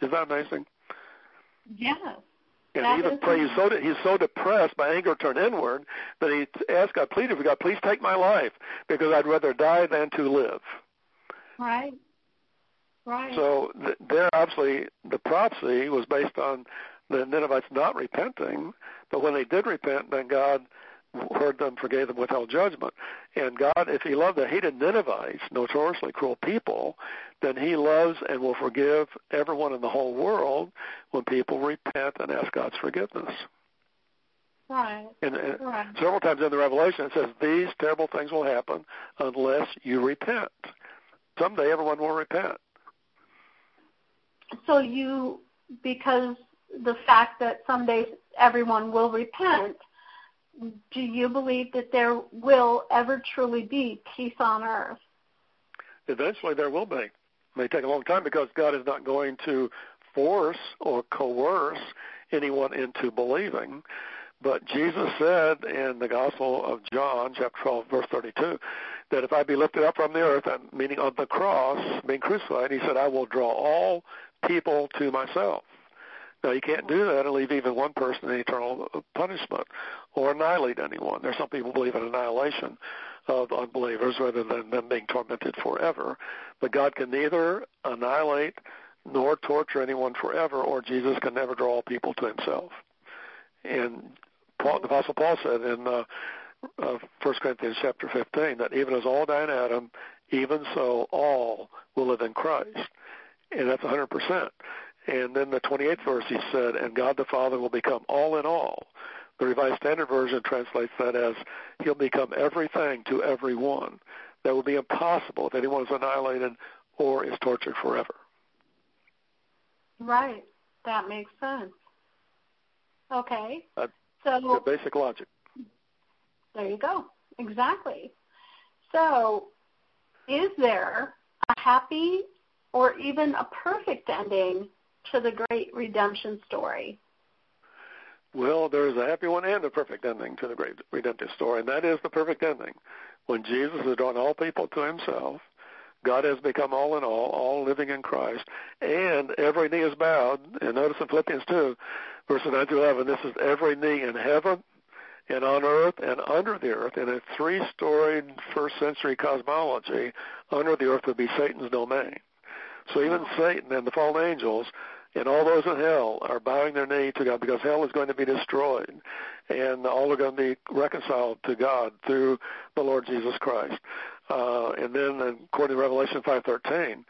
Is that amazing? Yeah. And that even pray, he's so de- he's so depressed by anger turned inward that he asked God, pleaded for God, please take my life because I'd rather die than to live. Right. Right. So th- there, obviously, the prophecy was based on the Ninevites not repenting, but when they did repent, then God heard them, forgave them, withheld judgment. And God, if He loved the hated Ninevites, notoriously cruel people, then He loves and will forgive everyone in the whole world when people repent and ask God's forgiveness. Right. And, and right. several times in the Revelation it says these terrible things will happen unless you repent. Someday everyone will repent. So you, because the fact that someday everyone will repent, do you believe that there will ever truly be peace on earth? Eventually there will be. It may take a long time because God is not going to force or coerce anyone into believing. But Jesus said in the Gospel of John, chapter 12, verse 32, that if I be lifted up from the earth, meaning on the cross, being crucified, he said, I will draw all people to myself. Now, you can't do that and leave even one person in eternal punishment or annihilate anyone. There's some people believe in annihilation of unbelievers rather than them being tormented forever. But God can neither annihilate nor torture anyone forever, or Jesus can never draw people to himself. And Paul, the Apostle Paul said in uh, uh, 1 Corinthians chapter 15 that even as all die in Adam, even so all will live in Christ and that's 100%. And then the 28th verse, he said, and God the Father will become all in all. The Revised Standard Version translates that as he'll become everything to everyone. That will be impossible if anyone is annihilated or is tortured forever. Right. That makes sense. Okay. That's so basic logic. There you go. Exactly. So, is there a happy or even a perfect ending to the great redemption story? Well, there's a happy one and a perfect ending to the great redemptive story, and that is the perfect ending. When Jesus has drawn all people to himself, God has become all in all, all living in Christ, and every knee is bowed. And notice in Philippians 2, verses 9 to 11, this is every knee in heaven and on earth and under the earth. In a three-storied first century cosmology, under the earth would be Satan's domain. So even Satan and the fallen angels and all those in hell are bowing their knee to God because hell is going to be destroyed and all are going to be reconciled to God through the Lord Jesus Christ. Uh, and then according to Revelation 5.13,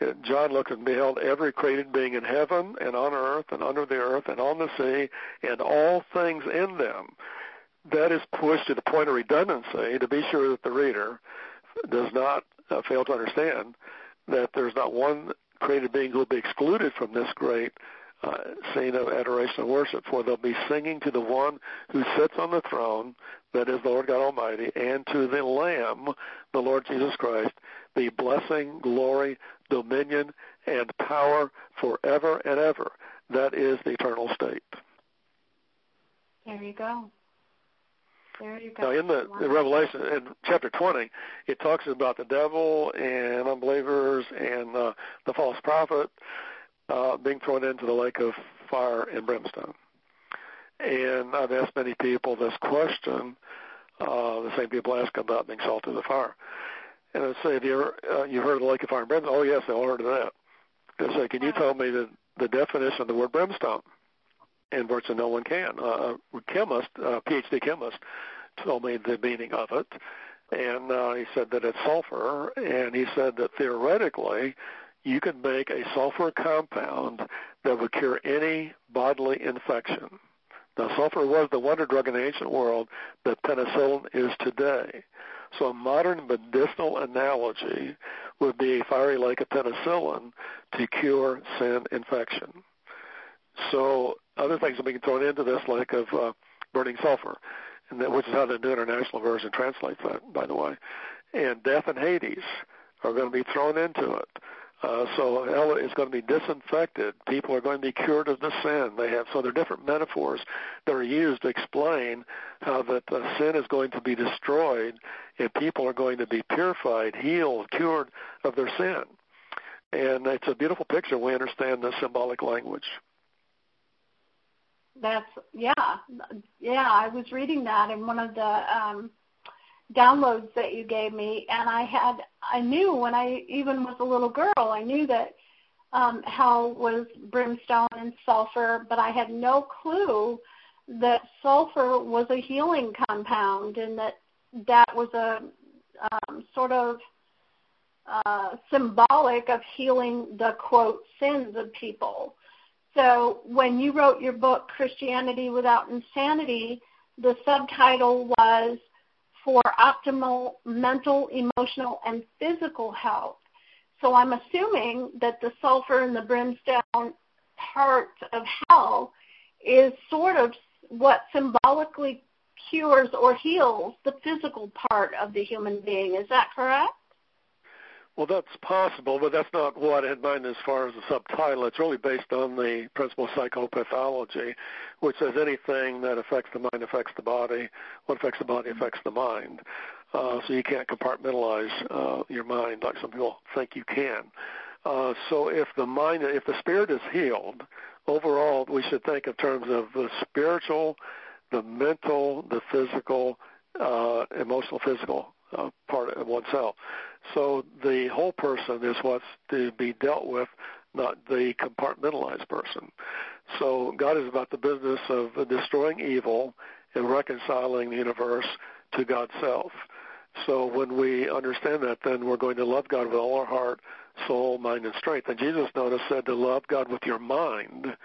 uh, John looked and beheld every created being in heaven and on earth and under the earth and on the sea and all things in them. That is pushed to the point of redundancy to be sure that the reader does not uh, fail to understand that there's not one created being who will be excluded from this great uh, scene of adoration and worship, for they'll be singing to the one who sits on the throne, that is the Lord God Almighty, and to the Lamb, the Lord Jesus Christ, be blessing, glory, dominion, and power forever and ever. That is the eternal state. There you go. There you go. Now, in the, the Revelation, in chapter 20, it talks about the devil and unbelievers and uh, the false prophet uh, being thrown into the lake of fire and brimstone. And I've asked many people this question, uh, the same people ask about being salted in the fire. And I say, have you ever, uh, you heard of the lake of fire and brimstone? Oh, yes, all heard of that. I say, can you tell me the, the definition of the word brimstone? And virtually no one can. A chemist, a PhD chemist, told me the meaning of it. And uh, he said that it's sulfur. And he said that theoretically, you could make a sulfur compound that would cure any bodily infection. Now, sulfur was the wonder drug in the ancient world that penicillin is today. So a modern medicinal analogy would be a fiery lake of penicillin to cure sin infection. So other things are being thrown into this, like of uh, burning sulfur, and that, which is how the New International Version translates that, by the way. And death and Hades are going to be thrown into it. Uh, so hell is going to be disinfected. People are going to be cured of the sin they have. So there are different metaphors that are used to explain how that uh, sin is going to be destroyed and people are going to be purified, healed, cured of their sin. And it's a beautiful picture. We understand the symbolic language. That's yeah, yeah. I was reading that in one of the um, downloads that you gave me, and I had I knew when I even was a little girl, I knew that um, hell was brimstone and sulfur, but I had no clue that sulfur was a healing compound and that that was a um, sort of uh, symbolic of healing the quote sins of people. So when you wrote your book Christianity Without Insanity, the subtitle was for optimal mental, emotional, and physical health. So I'm assuming that the sulfur and the brimstone part of hell is sort of what symbolically cures or heals the physical part of the human being. Is that correct? Well, that's possible, but that's not what I had in mind as far as the subtitle. It's really based on the principle of psychopathology, which says anything that affects the mind affects the body. What affects the body affects the mind. Uh, so you can't compartmentalize uh, your mind like some people think you can. Uh, so if the mind, if the spirit is healed, overall we should think in terms of the spiritual, the mental, the physical, uh, emotional, physical uh, part of oneself. So the whole person is what's to be dealt with, not the compartmentalized person. So God is about the business of destroying evil and reconciling the universe to God's self. So when we understand that, then we're going to love God with all our heart, soul, mind, and strength. And Jesus notice said to love God with your mind.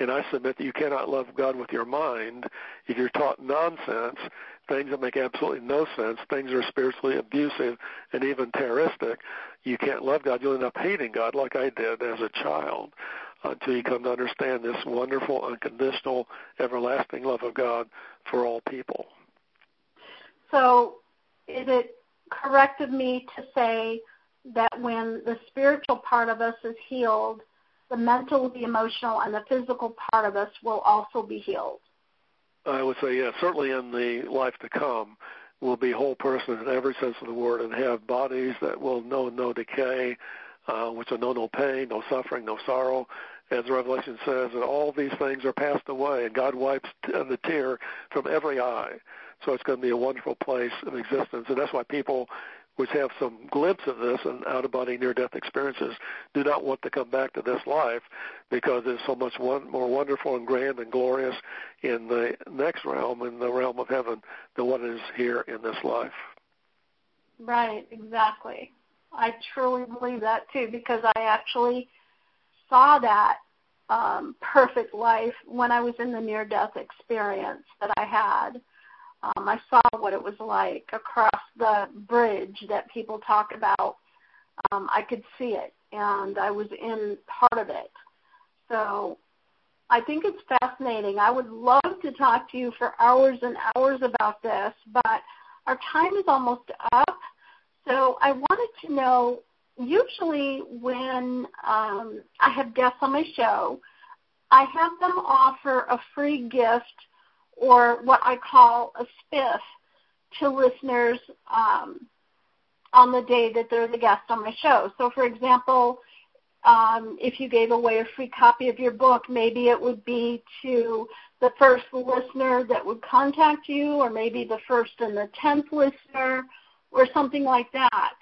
And I submit that you cannot love God with your mind if you're taught nonsense things that make absolutely no sense, things that are spiritually abusive and even terroristic, you can't love God. You'll end up hating God like I did as a child until you come to understand this wonderful, unconditional, everlasting love of God for all people. So, is it correct of me to say that when the spiritual part of us is healed, the mental, the emotional, and the physical part of us will also be healed? I would say, yeah, certainly in the life to come, will be whole person in every sense of the word and have bodies that will know no decay, uh, which will know no pain, no suffering, no sorrow. As Revelation says, that all these things are passed away, and God wipes the tear from every eye. So it's going to be a wonderful place of existence, and that's why people which have some glimpse of this and out of body near death experiences do not want to come back to this life because it's so much one, more wonderful and grand and glorious in the next realm, in the realm of heaven, than what is here in this life. Right, exactly. I truly believe that too because I actually saw that um, perfect life when I was in the near death experience that I had um, I saw what it was like across the bridge that people talk about. Um, I could see it, and I was in part of it. So I think it's fascinating. I would love to talk to you for hours and hours about this, but our time is almost up. So I wanted to know usually when um, I have guests on my show, I have them offer a free gift or what I call a spiff to listeners um, on the day that they're the guest on my show. So, for example, um, if you gave away a free copy of your book, maybe it would be to the first listener that would contact you, or maybe the first and the tenth listener, or something like that.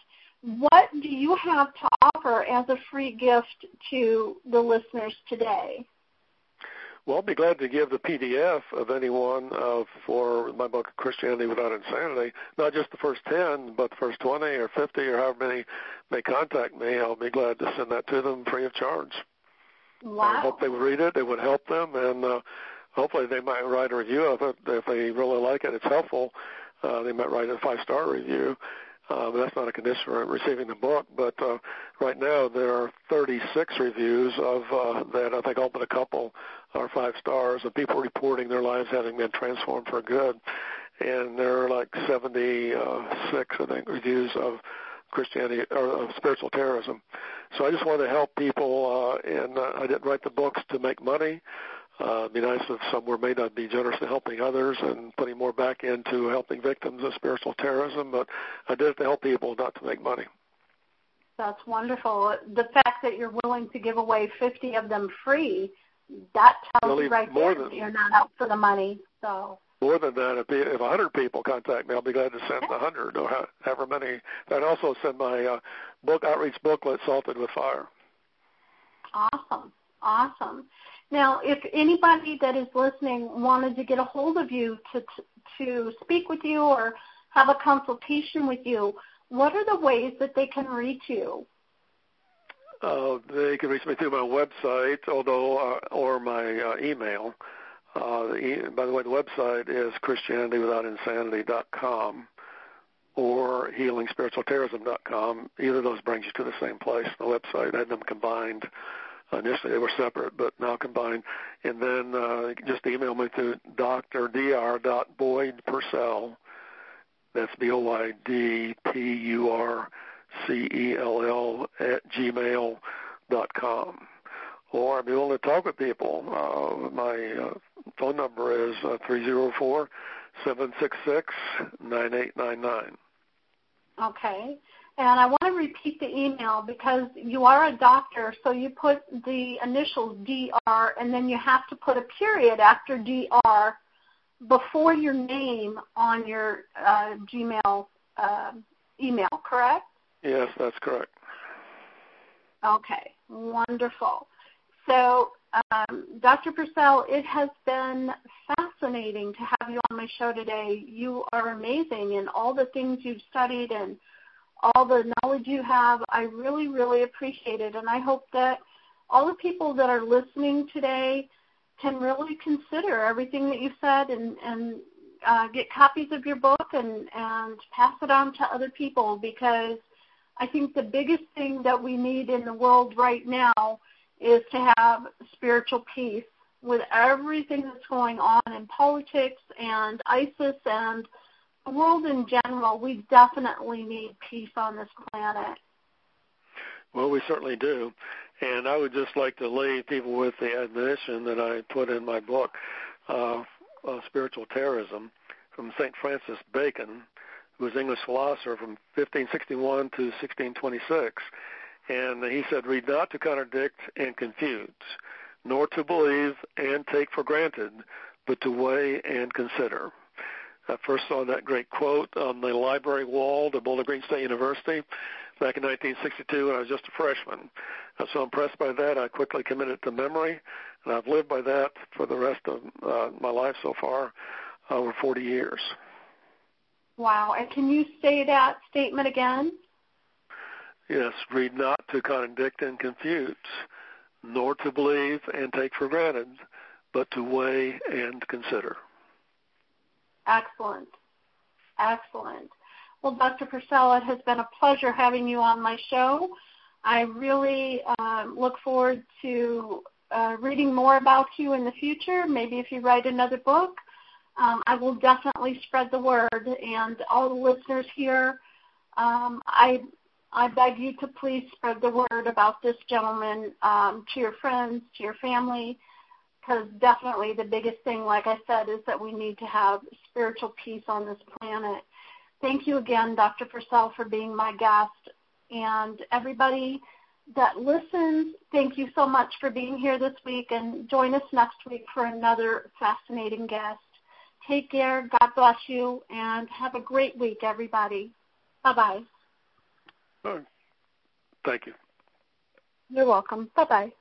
What do you have to offer as a free gift to the listeners today? Well, I'll be glad to give the PDF of anyone uh, for my book, Christianity Without Insanity. Not just the first 10, but the first 20 or 50 or however many may contact me. I'll be glad to send that to them free of charge. Wow. I hope they would read it. It would help them, and uh, hopefully they might write a review of it. If they really like it, it's helpful. Uh, they might write a five-star review. Uh, but that's not a condition for receiving the book. But uh, right now there are 36 reviews of uh, that. I think all but a couple are five stars of people reporting their lives having been transformed for good. And there are like 76, I think, reviews of Christianity or of spiritual terrorism. So I just wanted to help people, uh, and uh, I didn't write the books to make money. Uh, it'd be nice if somewhere may not be generous in helping others and putting more back into helping victims of spiritual terrorism, but I did it to help people, not to make money. That's wonderful. The fact that you're willing to give away 50 of them free, that tells really you right more there than, you're not out for the money. So more than that, if, if 100 people contact me, I'll be glad to send 100 or however many. I'd also send my uh, book outreach booklet, Salted with Fire. Awesome, awesome. Now, if anybody that is listening wanted to get a hold of you to to speak with you or have a consultation with you, what are the ways that they can reach you? Uh, they can reach me through my website, although uh, or my uh, email. Uh, e- by the way, the website is ChristianityWithoutInsanity.com or HealingSpiritualTerrorism.com. Either of those brings you to the same place. The website I had them combined Initially they were separate, but now combined. And then uh, just email me through Dr. Dr. Boyd Purcell. That's B O Y D P U R C E L L at gmail dot com. Or I'd be willing to talk with people. Uh, my uh, phone number is uh, three zero four seven six six nine eight nine nine. Okay. And I want to repeat the email because you are a doctor, so you put the initials DR and then you have to put a period after DR before your name on your uh, Gmail uh, email, correct? Yes, that's correct. Okay, wonderful. So, um, Dr. Purcell, it has been fascinating to have you on my show today. You are amazing in all the things you've studied and all the knowledge you have. I really, really appreciate it. And I hope that all the people that are listening today can really consider everything that you said and, and uh, get copies of your book and, and pass it on to other people because I think the biggest thing that we need in the world right now is to have spiritual peace with everything that's going on in politics and ISIS and the world in general, we definitely need peace on this planet. Well, we certainly do. And I would just like to leave people with the admonition that I put in my book, uh, uh, Spiritual Terrorism, from St. Francis Bacon, who was an English philosopher from 1561 to 1626. And he said, read not to contradict and confuse, nor to believe and take for granted, but to weigh and consider. I first saw that great quote on the library wall at Bowling Green State University back in 1962 when I was just a freshman. I was so impressed by that, I quickly committed to memory, and I've lived by that for the rest of uh, my life so far, over 40 years. Wow. And can you say that statement again? Yes, read not to contradict and confuse, nor to believe and take for granted, but to weigh and consider. Excellent. Excellent. Well, Dr. Purcell, it has been a pleasure having you on my show. I really um, look forward to uh, reading more about you in the future. Maybe if you write another book, um, I will definitely spread the word. And all the listeners here, um, I I beg you to please spread the word about this gentleman um, to your friends, to your family, because definitely the biggest thing, like I said, is that we need to have spiritual peace on this planet. Thank you again, Dr. Purcell, for being my guest. And everybody, that listens, thank you so much for being here this week and join us next week for another fascinating guest. Take care. God bless you and have a great week, everybody. Bye bye. Thank you. You're welcome. Bye bye.